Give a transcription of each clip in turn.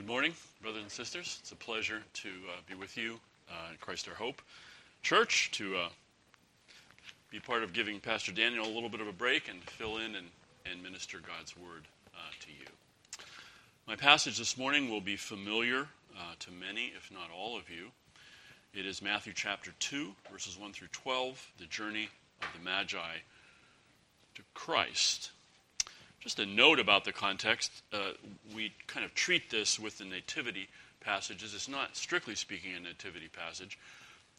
Good morning, brothers and sisters. It's a pleasure to uh, be with you uh, at Christ Our Hope Church, to uh, be part of giving Pastor Daniel a little bit of a break and fill in and, and minister God's Word uh, to you. My passage this morning will be familiar uh, to many, if not all of you. It is Matthew chapter 2, verses 1 through 12, the journey of the Magi to Christ. Just a note about the context uh, we kind of treat this with the nativity passages. It's not, strictly speaking, a nativity passage.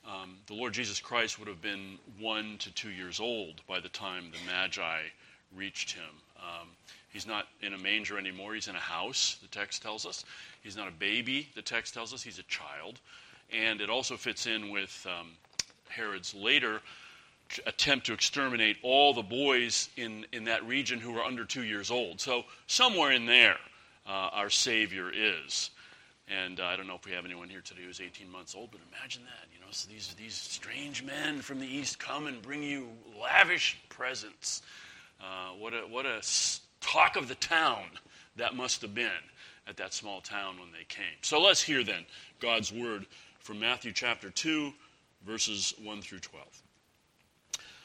Um, the Lord Jesus Christ would have been one to two years old by the time the Magi reached him. Um, he's not in a manger anymore, he's in a house, the text tells us. He's not a baby, the text tells us, he's a child. And it also fits in with um, Herod's later attempt to exterminate all the boys in, in that region who were under two years old. So, somewhere in there, uh, our Savior is. And uh, I don't know if we have anyone here today who's 18 months old, but imagine that. You know, so these, these strange men from the East come and bring you lavish presents. Uh, what, a, what a talk of the town that must have been at that small town when they came. So let's hear then God's word from Matthew chapter 2, verses 1 through 12.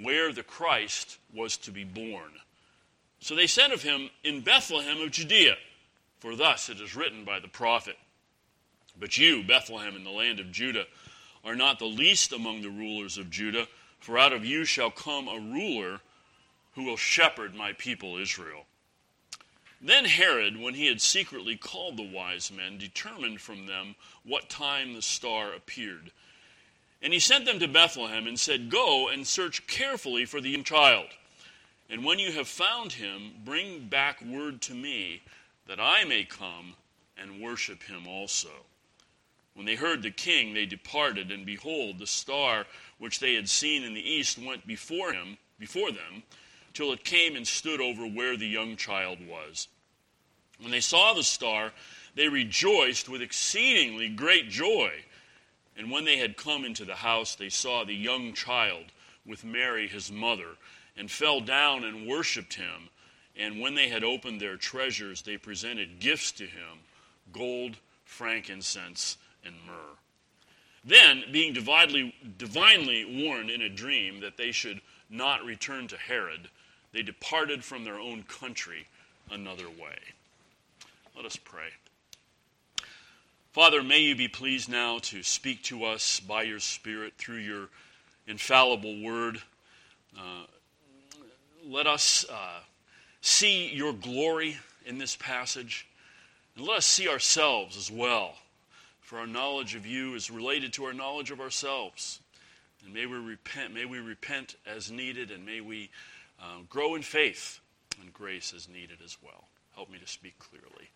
where the Christ was to be born. So they said of him, In Bethlehem of Judea, for thus it is written by the prophet. But you, Bethlehem, in the land of Judah, are not the least among the rulers of Judah, for out of you shall come a ruler who will shepherd my people Israel. Then Herod, when he had secretly called the wise men, determined from them what time the star appeared. And he sent them to Bethlehem and said, Go and search carefully for the young child. And when you have found him, bring back word to me, that I may come and worship him also. When they heard the king, they departed, and behold, the star which they had seen in the east went before him, before them, till it came and stood over where the young child was. When they saw the star, they rejoiced with exceedingly great joy. And when they had come into the house, they saw the young child with Mary his mother, and fell down and worshipped him. And when they had opened their treasures, they presented gifts to him gold, frankincense, and myrrh. Then, being divinely, divinely warned in a dream that they should not return to Herod, they departed from their own country another way. Let us pray. Father, may you be pleased now to speak to us by your Spirit through your infallible word. Uh, let us uh, see your glory in this passage, and let us see ourselves as well, for our knowledge of you is related to our knowledge of ourselves. And may we repent, may we repent as needed, and may we uh, grow in faith and grace as needed as well. Help me to speak clearly.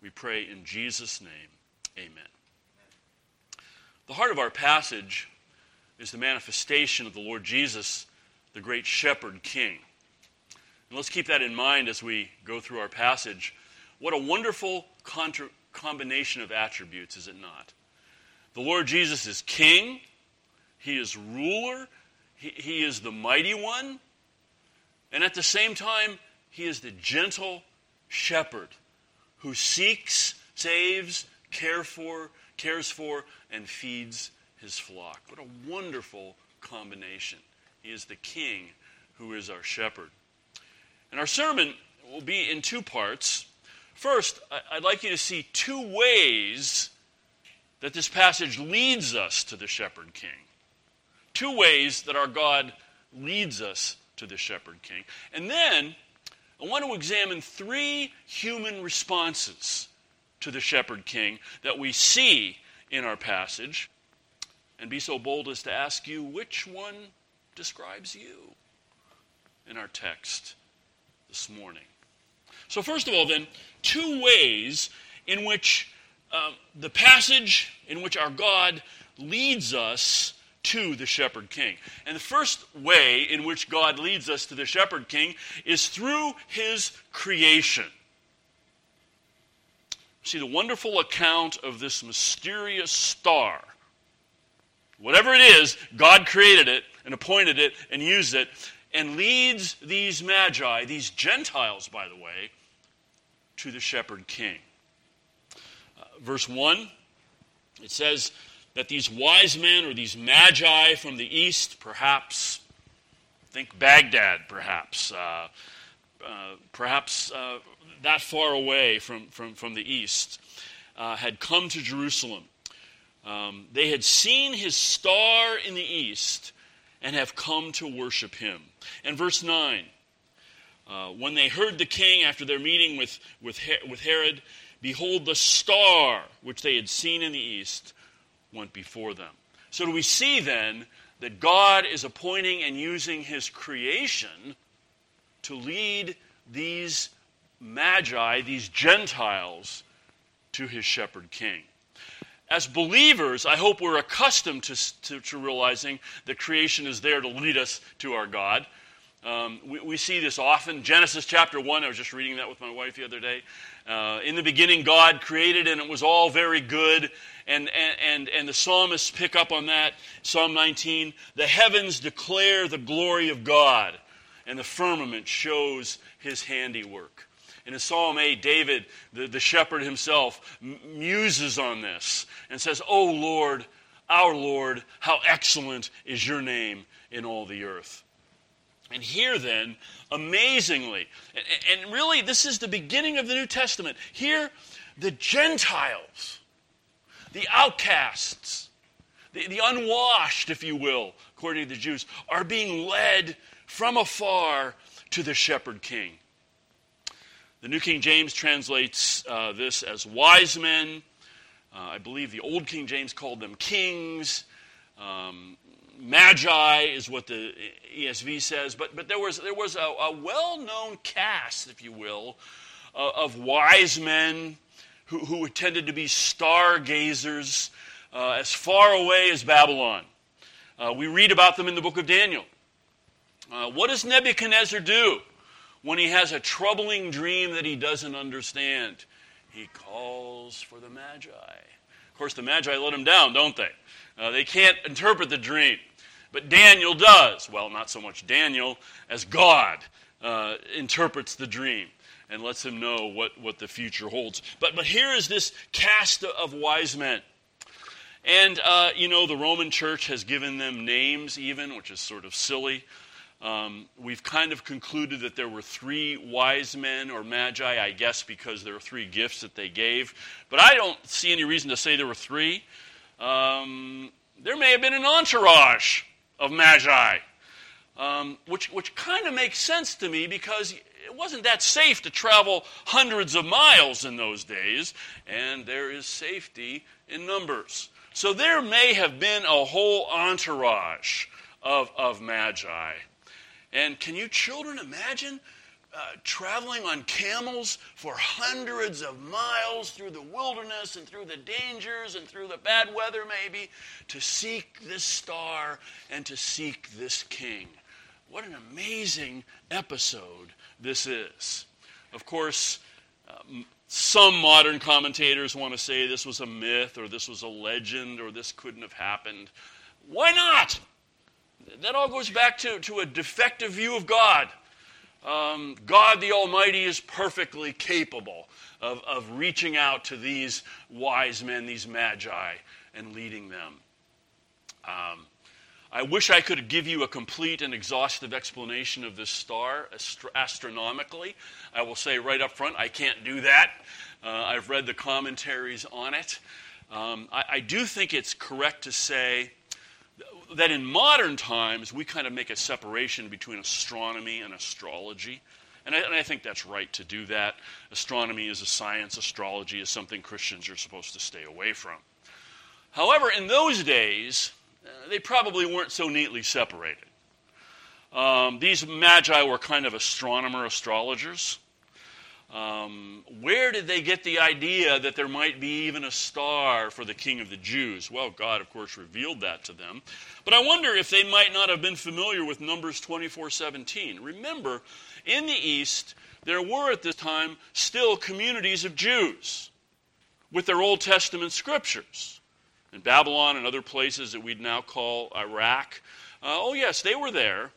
We pray in Jesus' name. Amen. The heart of our passage is the manifestation of the Lord Jesus, the great shepherd king. And let's keep that in mind as we go through our passage. What a wonderful contra- combination of attributes, is it not? The Lord Jesus is king, he is ruler, he, he is the mighty one, and at the same time, he is the gentle shepherd who seeks, saves, care for, cares for, and feeds his flock. What a wonderful combination. He is the king who is our shepherd. And our sermon will be in two parts. First, I'd like you to see two ways that this passage leads us to the shepherd king. Two ways that our God leads us to the shepherd king. And then I want to examine three human responses to the shepherd king that we see in our passage and be so bold as to ask you which one describes you in our text this morning. So, first of all, then, two ways in which um, the passage in which our God leads us to the shepherd king. And the first way in which God leads us to the shepherd king is through his creation. See, the wonderful account of this mysterious star. Whatever it is, God created it and appointed it and used it and leads these magi, these Gentiles, by the way, to the shepherd king. Uh, verse 1, it says that these wise men or these magi from the east, perhaps, think Baghdad, perhaps, uh, uh, perhaps uh, that far away from, from, from the east, uh, had come to Jerusalem. Um, they had seen his star in the east and have come to worship him. And verse 9 uh, when they heard the king after their meeting with, with, with Herod, behold, the star which they had seen in the east went before them. So, do we see then that God is appointing and using his creation to lead these magi, these Gentiles, to his shepherd king? As believers, I hope we're accustomed to, to, to realizing that creation is there to lead us to our God. Um, we, we, see this often. Genesis chapter 1, I was just reading that with my wife the other day. Uh, in the beginning, God created, and it was all very good. And, and, and the psalmists pick up on that. Psalm 19 The heavens declare the glory of God, and the firmament shows his handiwork. And in Psalm 8, David, the, the shepherd himself, muses on this and says, Oh Lord, our Lord, how excellent is your name in all the earth. And here, then, amazingly, and, and really this is the beginning of the New Testament. Here, the Gentiles, the outcasts, the, the unwashed, if you will, according to the Jews, are being led from afar to the shepherd king. The New King James translates uh, this as wise men. Uh, I believe the Old King James called them kings. Um, magi is what the ESV says, but, but there was, there was a, a well known caste, if you will, uh, of wise men who, who tended to be stargazers uh, as far away as Babylon. Uh, we read about them in the book of Daniel. Uh, what does Nebuchadnezzar do when he has a troubling dream that he doesn't understand? He calls for the Magi. Of course, the Magi let him down, don't they? Uh, they can't interpret the dream. But Daniel does. Well, not so much Daniel as God uh, interprets the dream and lets him know what, what the future holds. But, but here is this caste of wise men. And, uh, you know, the Roman church has given them names, even, which is sort of silly. Um, we've kind of concluded that there were three wise men or magi, I guess, because there were three gifts that they gave. But I don't see any reason to say there were three. Um, there may have been an entourage of magi, um, which, which kind of makes sense to me because it wasn't that safe to travel hundreds of miles in those days, and there is safety in numbers. So there may have been a whole entourage of, of magi. And can you children imagine uh, traveling on camels for hundreds of miles through the wilderness and through the dangers and through the bad weather, maybe, to seek this star and to seek this king. What an amazing episode this is. Of course, um, some modern commentators want to say this was a myth or this was a legend or this couldn't have happened. Why not? That all goes back to, to a defective view of God. Um, God the Almighty is perfectly capable of, of reaching out to these wise men, these magi, and leading them. Um, I wish I could give you a complete and exhaustive explanation of this star astro- astronomically. I will say right up front, I can't do that. Uh, I've read the commentaries on it. Um, I, I do think it's correct to say that in modern times we kind of make a separation between astronomy and astrology. And I, and I, think that's right to do that. Astronomy is a science, astrology is something Christians are supposed to stay away from. However, in those days, uh, they probably weren't so neatly separated. Um, these magi were kind of astronomer astrologers. Um, where did they get the idea that there might be even a star for the king of the Jews? Well, God, of course, revealed that to them. But I wonder if they might not have been familiar with Numbers 24 17. Remember, in the East, there were at this time still communities of Jews with their Old Testament scriptures. In Babylon and other places that we'd now call Iraq. Uh, oh, yes, they were there.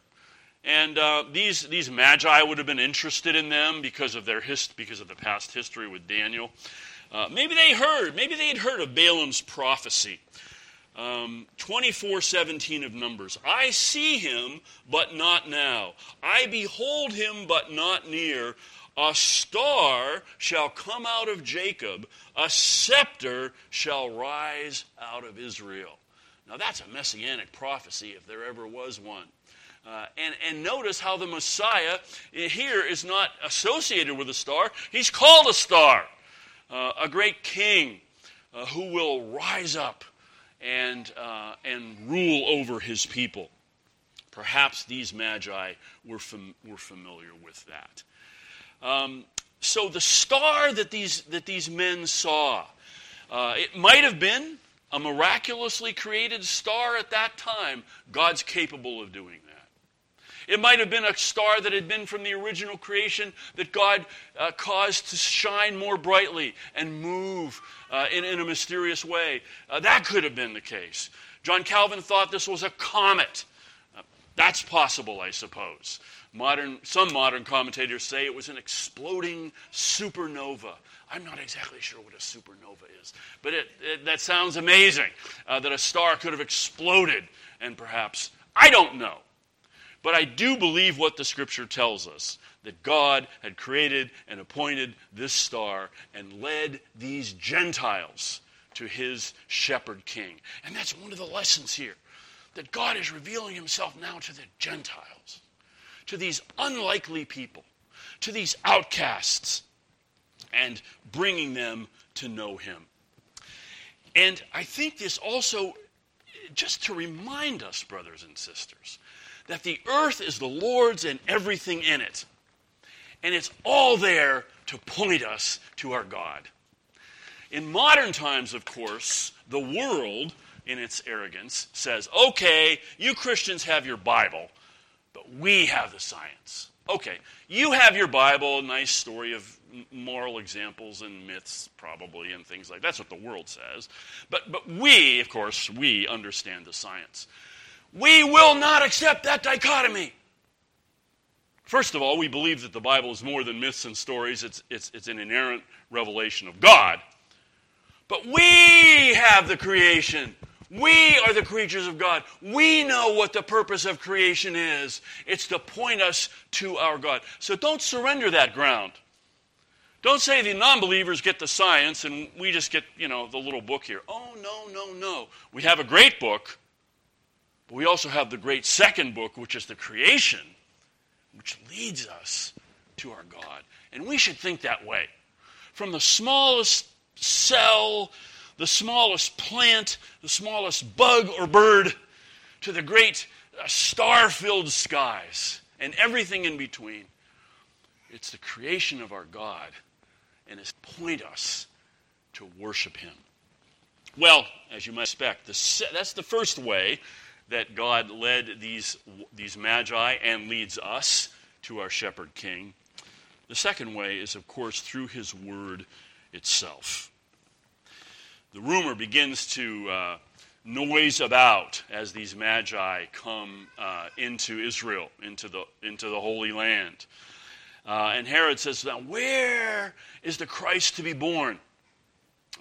And uh, these, these magi would have been interested in them because of their hist- because of the past history with Daniel. Uh, maybe they heard, maybe they had heard of Balaam's prophecy. Um, 24:17 of Numbers. I see him, but not now. I behold him, but not near. A star shall come out of Jacob, a scepter shall rise out of Israel. Now that's a messianic prophecy if there ever was one. Uh, and, and notice how the Messiah here is not associated with a star, he's called a star, uh, a great king uh, who will rise up and, uh, and rule over his people. Perhaps these magi were, fam- were familiar with that. Um, so the star that these, that these men saw, uh, it might have been a miraculously created star at that time. God's capable of doing that. It might have been a star that had been from the original creation that God uh, caused to shine more brightly and move uh, in, in, a mysterious way. Uh, that could have been the case. John Calvin thought this was a comet. Uh, that's possible, I suppose. Modern, some modern commentators say it was an exploding supernova. I'm not exactly sure what a supernova is, but it, it, that sounds amazing uh, that a star could have exploded and perhaps, I don't know. But I do believe what the scripture tells us that God had created and appointed this star and led these Gentiles to his shepherd king. And that's one of the lessons here that God is revealing himself now to the Gentiles, to these unlikely people, to these outcasts, and bringing them to know him. And I think this also, just to remind us, brothers and sisters, that the earth is the Lord's and everything in it. And it's all there to point us to our God. In modern times, of course, the world, in its arrogance, says, okay, you Christians have your Bible, but we have the science. Okay, you have your Bible, nice story of moral examples and myths, probably, and things like that. That's what the world says. But, but we, of course, we understand the science. We will not accept that dichotomy. First of all, we believe that the Bible is more than myths and stories, it's, it's, it's an inerrant revelation of God. But we have the creation. We are the creatures of God. We know what the purpose of creation is. It's to point us to our God. So don't surrender that ground. Don't say the non believers get the science and we just get, you know, the little book here. Oh, no, no, no. We have a great book but we also have the great second book, which is the creation, which leads us to our God. And we should think that way. From the smallest cell, the smallest plant, the smallest bug or bird, to the great uh, star filled skies and everything in between. It's the creation of our God, and it's point us to worship Him. Well, as you might expect, the, that's the first way that God led these, these magi and leads us to our shepherd king. The second way is, of course, through his word itself. The rumor begins to uh, noise about as these magi come uh, into Israel, into the, into the Holy Land. Uh, and Herod says, Now, where is the Christ to be born?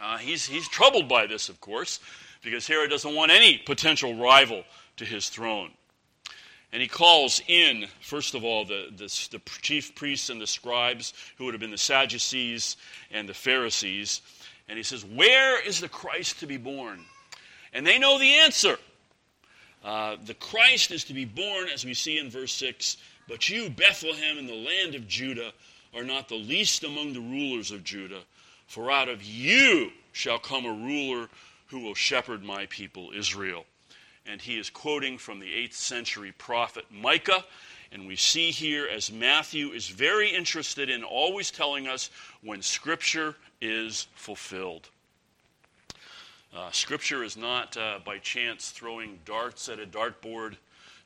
Uh, he's, he's troubled by this, of course, because Herod doesn't want any potential rival to his throne. And he calls in, first of all, the, the, the, chief priests and the scribes, who would have been the Sadducees and the Pharisees. And he says, Where is the Christ to be born? And they know the answer. Uh, the Christ is to be born, as we see in verse 6. But you, Bethlehem, in the land of Judah, are not the least among the rulers of Judah, for out of you shall come a ruler who will shepherd my people Israel and he is quoting from the 8th century prophet Micah And we see here as Matthew is very interested in always telling us when Scripture is fulfilled. Uh, scripture is not uh, by chance throwing darts at a dartboard.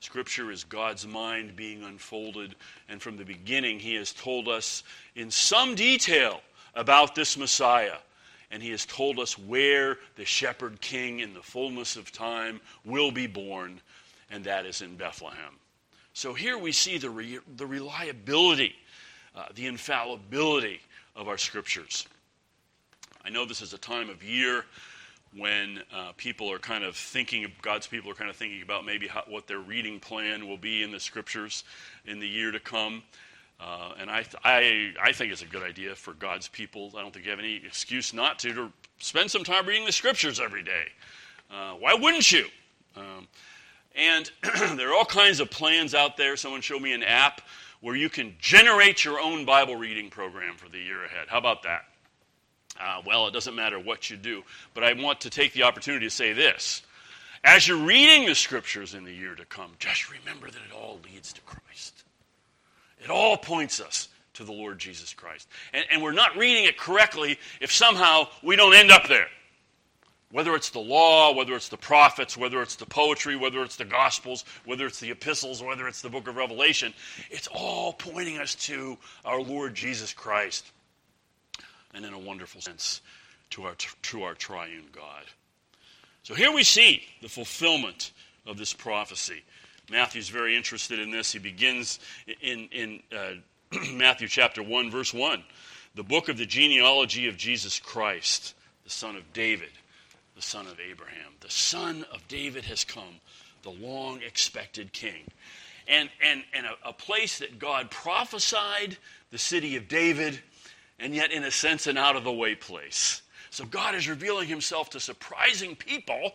Scripture is God's mind being unfolded. And from the beginning, He has told us in some detail about this Messiah. And He has told us where the shepherd king in the fullness of time will be born, and that is in Bethlehem. So here we see the, re- the reliability, uh, the infallibility of our scriptures. I know this is a time of year when uh, people are kind of thinking, God's people are kind of thinking about maybe how, what their reading plan will be in the scriptures in the year to come. Uh, and I, th- I, I think it's a good idea for God's people. I don't think you have any excuse not to, to spend some time reading the scriptures every day. Uh, why wouldn't you? Um, and there are all kinds of plans out there. Someone showed me an app where you can generate your own Bible reading program for the year ahead. How about that? Uh, well, it doesn't matter what you do. But I want to take the opportunity to say this. As you're reading the scriptures in the year to come, just remember that it all leads to Christ. It all points us to the Lord Jesus Christ. And, and we're not reading it correctly if somehow we don't end up there. Whether it's the law, whether it's the prophets, whether it's the poetry, whether it's the gospels, whether it's the epistles, whether it's the book of Revelation, it's all pointing us to our Lord Jesus Christ and in a wonderful sense to our, to our triune God. So here we see the fulfillment of this prophecy. Matthew's very interested in this. He begins in, in uh, Matthew chapter 1, verse 1. The book of the genealogy of Jesus Christ, the son of David, the son of Abraham. The son of David has come, the long expected king. And, and, and a, a place that God prophesied, the city of David, and yet, in a sense, an out of the way place. So God is revealing himself to surprising people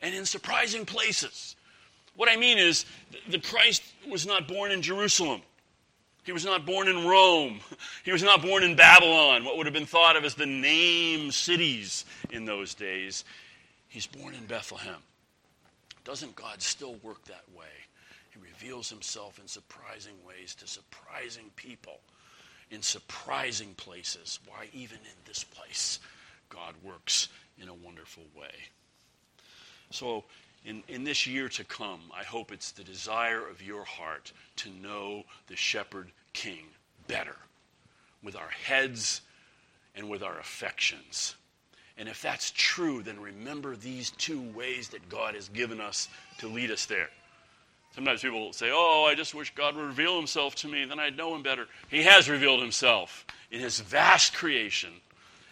and in surprising places. What I mean is, the Christ was not born in Jerusalem. He was not born in Rome. He was not born in Babylon, what would have been thought of as the name cities in those days. He's born in Bethlehem. Doesn't God still work that way? He reveals himself in surprising ways to surprising people in surprising places. Why, even in this place, God works in a wonderful way. So, in, in this year to come, I hope it's the desire of your heart to know the shepherd king better with our heads and with our affections. And if that's true, then remember these two ways that God has given us to lead us there. Sometimes people say, Oh, I just wish God would reveal himself to me, then I'd know him better. He has revealed himself in his vast creation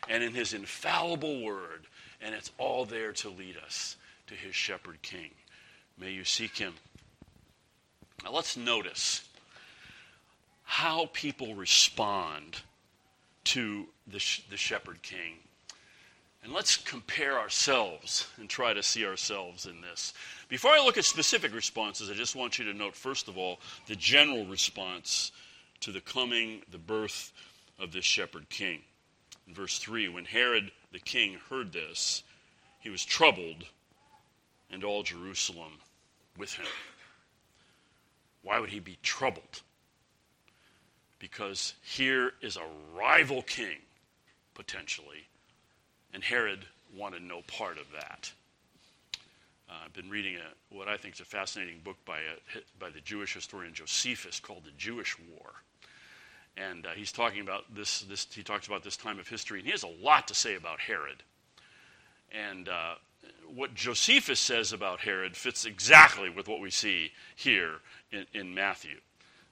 and in his infallible word, and it's all there to lead us to his shepherd king. May you seek him. Now let's notice how people respond to the, the shepherd king. And let's compare ourselves and try to see ourselves in this. Before I look at specific responses, I just want you to note, first of all, the general response to the coming, the birth of this shepherd king. In verse 3, when Herod the king heard this, he was troubled, and all Jerusalem with him. Why would he be troubled? Because here is a rival king, potentially, and Herod wanted no part of that. Uh, I've been reading a, what I think is a fascinating book by, a, by the Jewish historian Josephus called The Jewish War. And uh, he's talking about this, this, he talks about this time of history, and he has a lot to say about Herod. And uh, what Josephus says about Herod fits exactly with what we see here in, in Matthew.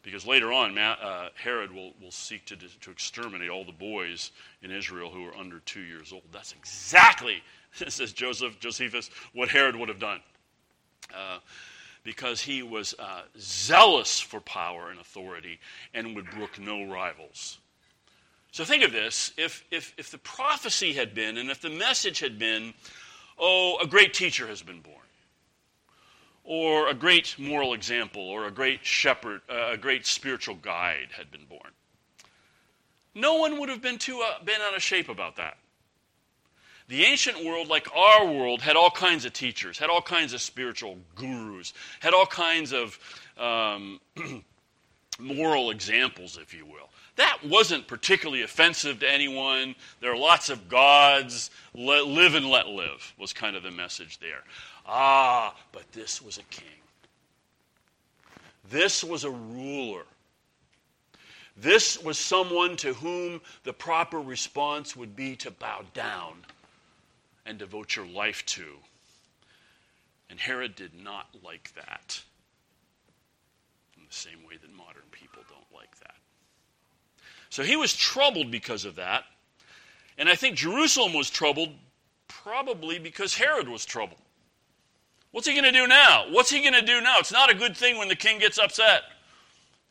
Because later on, uh, Herod will, will seek to, to exterminate all the boys in Israel who are under two years old. That's exactly, says Joseph, Josephus, what Herod would have done. Uh, because he was uh, zealous for power and authority and would brook no rivals. So think of this if, if, if the prophecy had been, and if the message had been, oh, a great teacher has been born or a great moral example, or a great shepherd, uh, a great spiritual guide had been born. No one would have been too uh, been out of shape about that. The ancient world, like our world, had all kinds of teachers, had all kinds of spiritual gurus, had all kinds of um, moral examples, if you will. That wasn't particularly offensive to anyone. There are lots of gods. Let, live and let live was kind of the message there. Ah, but this was a king. This was a ruler. This was someone to whom the proper response would be to bow down and devote your life to. And Herod did not like that in the same way that modern people don't like that. So he was troubled because of that. And I think Jerusalem was troubled probably because Herod was troubled. What's he going to do now? What's he going to do now? It's not a good thing when the king gets upset.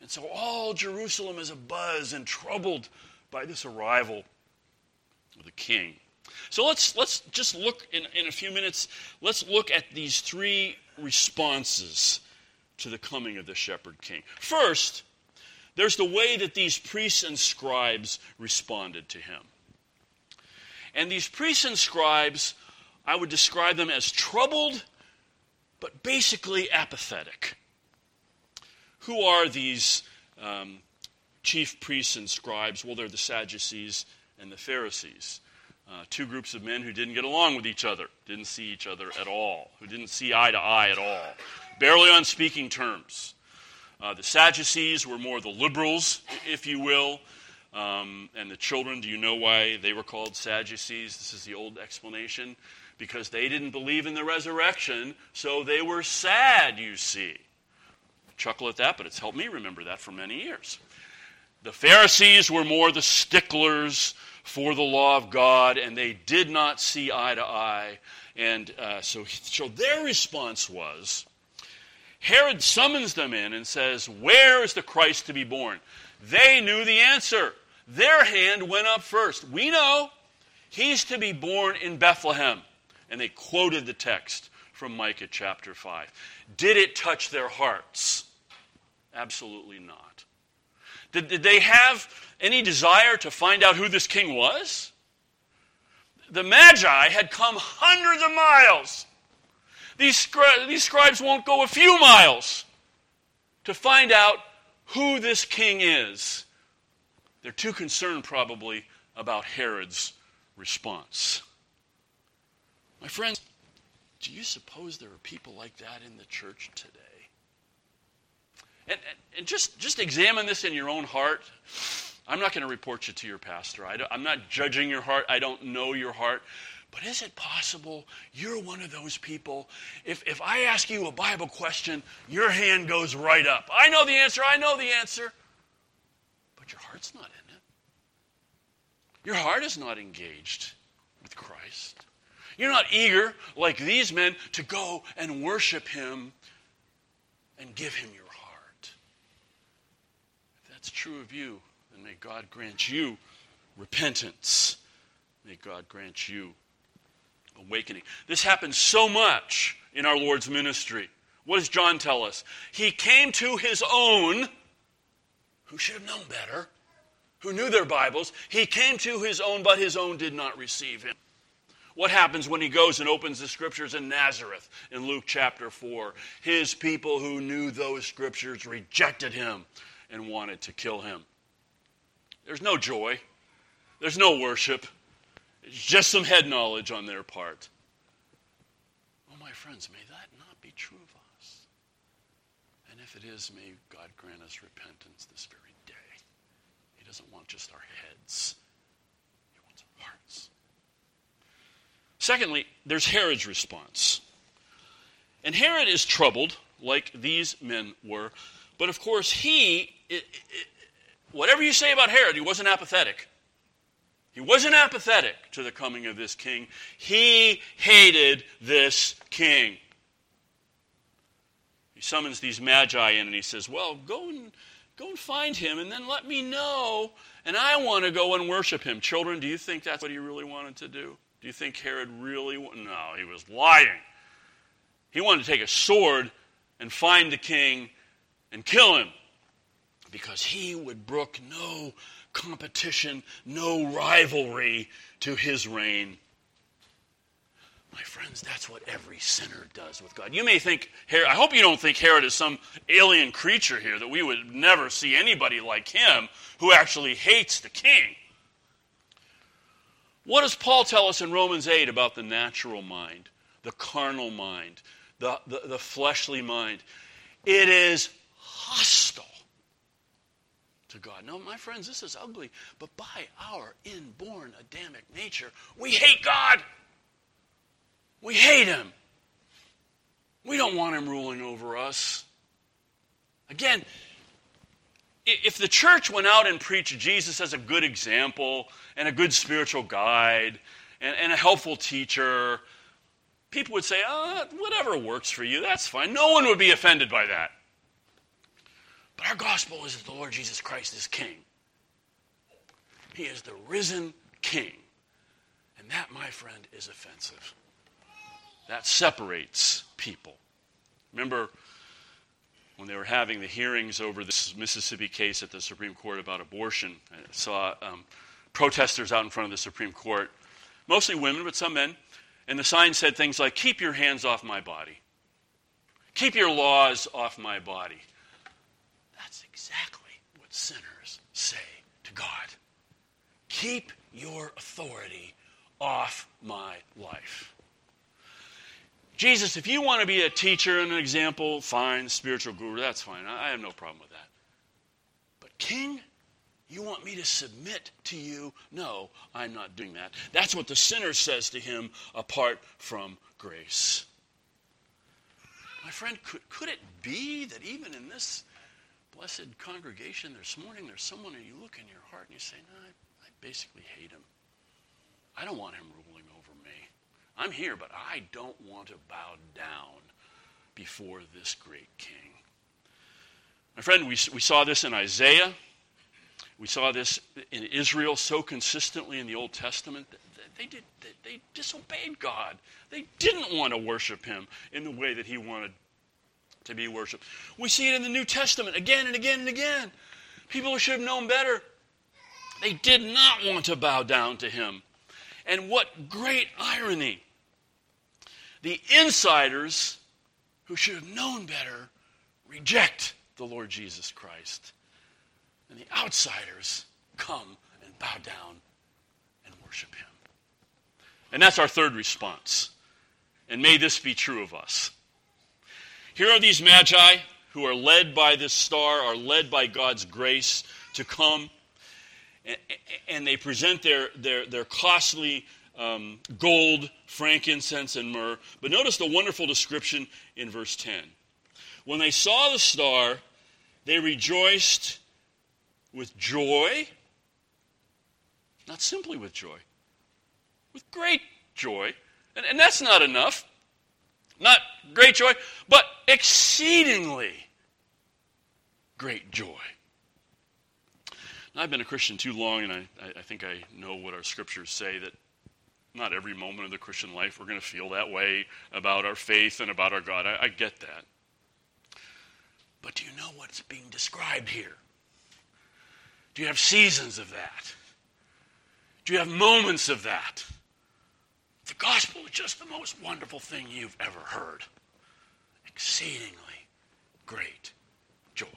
And so all Jerusalem is abuzz and troubled by this arrival of the king. So let's, let's just look in, in a few minutes, let's look at these three responses to the coming of the shepherd king. First, there's the way that these priests and scribes responded to him. And these priests and scribes, I would describe them as troubled, but basically apathetic. Who are these um, chief priests and scribes? Well, they're the Sadducees and the Pharisees. Uh, two groups of men who didn't get along with each other, didn't see each other at all, who didn't see eye to eye at all, barely on speaking terms. Uh, the Sadducees were more the liberals, if you will. Um, and the children, do you know why they were called Sadducees? This is the old explanation. Because they didn't believe in the resurrection, so they were sad, you see. Chuckle at that, but it's helped me remember that for many years. The Pharisees were more the sticklers for the law of God, and they did not see eye to eye. And uh, so, so their response was Herod summons them in and says, Where is the Christ to be born? They knew the answer. Their hand went up first. We know he's to be born in Bethlehem. And they quoted the text from Micah chapter 5. Did it touch their hearts? Absolutely not. Did, did they have any desire to find out who this king was? The Magi had come hundreds of miles. These, scri- these scribes won't go a few miles to find out who this king is. They're too concerned, probably, about Herod's response. My friends, do you suppose there are people like that in the church today? And, and, just, just examine this in your own heart. I'm not going to report you to your pastor. I am not judging your heart. I don't know your heart. But is it possible you're one of those people? If, if I ask you a Bible question, your hand goes right up. I know the answer. I know the answer. But your heart's not in it. Your heart is not engaged with Christ. You're not eager, like these men, to go and worship Him and give Him your heart. If that's true of you, and may God grant you repentance. May God grant you awakening. This happens so much in our Lord's ministry. What does John tell us? He came to his own, who should have known better, who knew their Bibles. He came to his own, but his own did not receive him. What happens when he goes and opens the scriptures in Nazareth in Luke chapter 4? His people who knew those scriptures rejected him and wanted to kill him. There's no joy. There's no worship. Just some head knowledge on their part. Oh, my friends, may that not be true of us. And if it is, may God grant us repentance this very day. He doesn't want just our heads, He wants our hearts. Secondly, there's Herod's response. And Herod is troubled, like these men were. But of course, he it, it, whatever you say about Herod, he wasn't apathetic. He wasn't apathetic to the coming of this king. He hated this king. He summons these magi in and he says, Well, go and go and find him and then let me know. And I want to go and worship him. Children, do you think that's what he really wanted to do? Do you think Herod really? No, he was lying. He wanted to take a sword and find the king and kill him because he would brook no competition, no rivalry to his reign. My friends, that's what every sinner does with God. You may think, Herod, I hope you don't think Herod is some alien creature here, that we would never see anybody like him who actually hates the king. What does Paul tell us in Romans 8 about the natural mind, the carnal mind, the, the, the fleshly mind? It is hostile to God. No, my friends, this is ugly, but by our inborn Adamic nature, we hate God. We hate him. We don't want him ruling over us. Again, if the church went out and preached Jesus as a good example and a good spiritual guide and, and a helpful teacher, people would say, oh, whatever works for you, that's fine. No one would be offended by that. But our gospel is that the Lord Jesus Christ is King. He is the risen King. And that, my friend, is offensive. That separates people. Remember when they were having the hearings over this Mississippi case at the Supreme Court about abortion? I saw um, protesters out in front of the Supreme Court, mostly women, but some men. And the sign said things like, Keep your hands off my body. Keep your laws off my body. Sinners say to God. Keep your authority off my life. Jesus, if you want to be a teacher and an example, fine, spiritual guru, that's fine. I have no problem with that. But king, you want me to submit to you? No, I'm not doing that. That's what the sinner says to him apart from grace. My friend, could, could it be that even in this blessed congregation this morning, there's someone and you look in your heart and you say, no, I, I basically hate him. I don't want him ruling over me. I'm here, but I don't want to bow down before this great king. My friend, we, we saw this in Isaiah. We saw this in Israel so consistently in the Old Testament. They, did, they disobeyed God. They didn't want to worship him in the way that he wanted to be worshiped. We see it in the New Testament again and again and again. People who should have known better, they did not want to bow down to him. And what great irony the insiders who should have known better reject the Lord Jesus Christ. And the outsiders come and bow down and worship him. And that's our third response. And may this be true of us. Here are these magi who are led by this star, are led by God's grace to come, and, they present their, their, their costly um, gold, frankincense, and myrrh. But notice the wonderful description in verse 10. When they saw the star, they rejoiced with joy, not simply with joy, with great joy. And, and that's not enough. Not great joy, but exceedingly great joy. Now, I've been a Christian too long, and I, I think I know what our scriptures say that not every moment of the Christian life we're going to feel that way about our faith and about our God. I, I get that. But do you know what's being described here? Do you have seasons of that? Do you have moments of that? The gospel is just the most wonderful thing you've ever heard. Exceedingly great joy.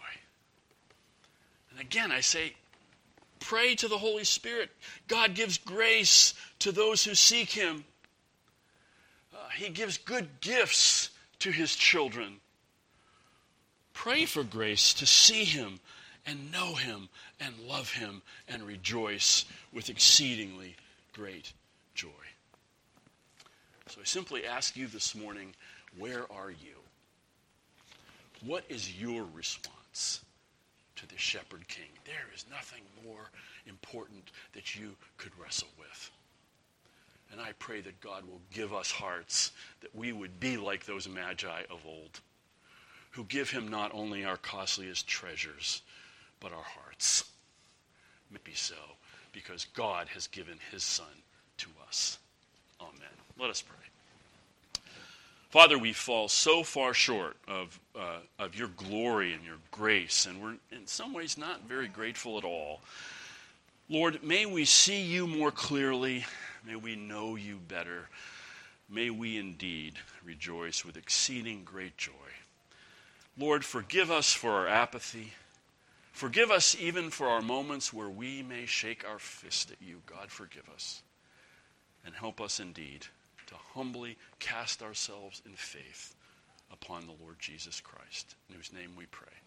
And again, I say, Pray to the Holy Spirit. God gives grace to those who seek Him. Uh, he gives good gifts to His children. Pray for grace to see Him and know Him and love Him and rejoice with exceedingly great. So I simply ask you this morning where are you? What is your response? to the shepherd king. There is nothing more important that you could wrestle with. And I pray that God will give us hearts that we would be like those magi of old, who give him not only our costliest treasures, but our hearts. May be so, because God has given his Son to us. Amen. Let us pray. Father, we fall so far short of, uh, of your glory and your grace, and we're in some ways not very grateful at all. Lord, may we see you more clearly. May we know you better. may we indeed rejoice with exceeding great joy. Lord, forgive us for our apathy. Forgive us even for our moments where we may shake our fist at you. God, forgive us. And help us indeed to humbly cast ourselves in faith upon the Lord Jesus Christ, in whose name we pray.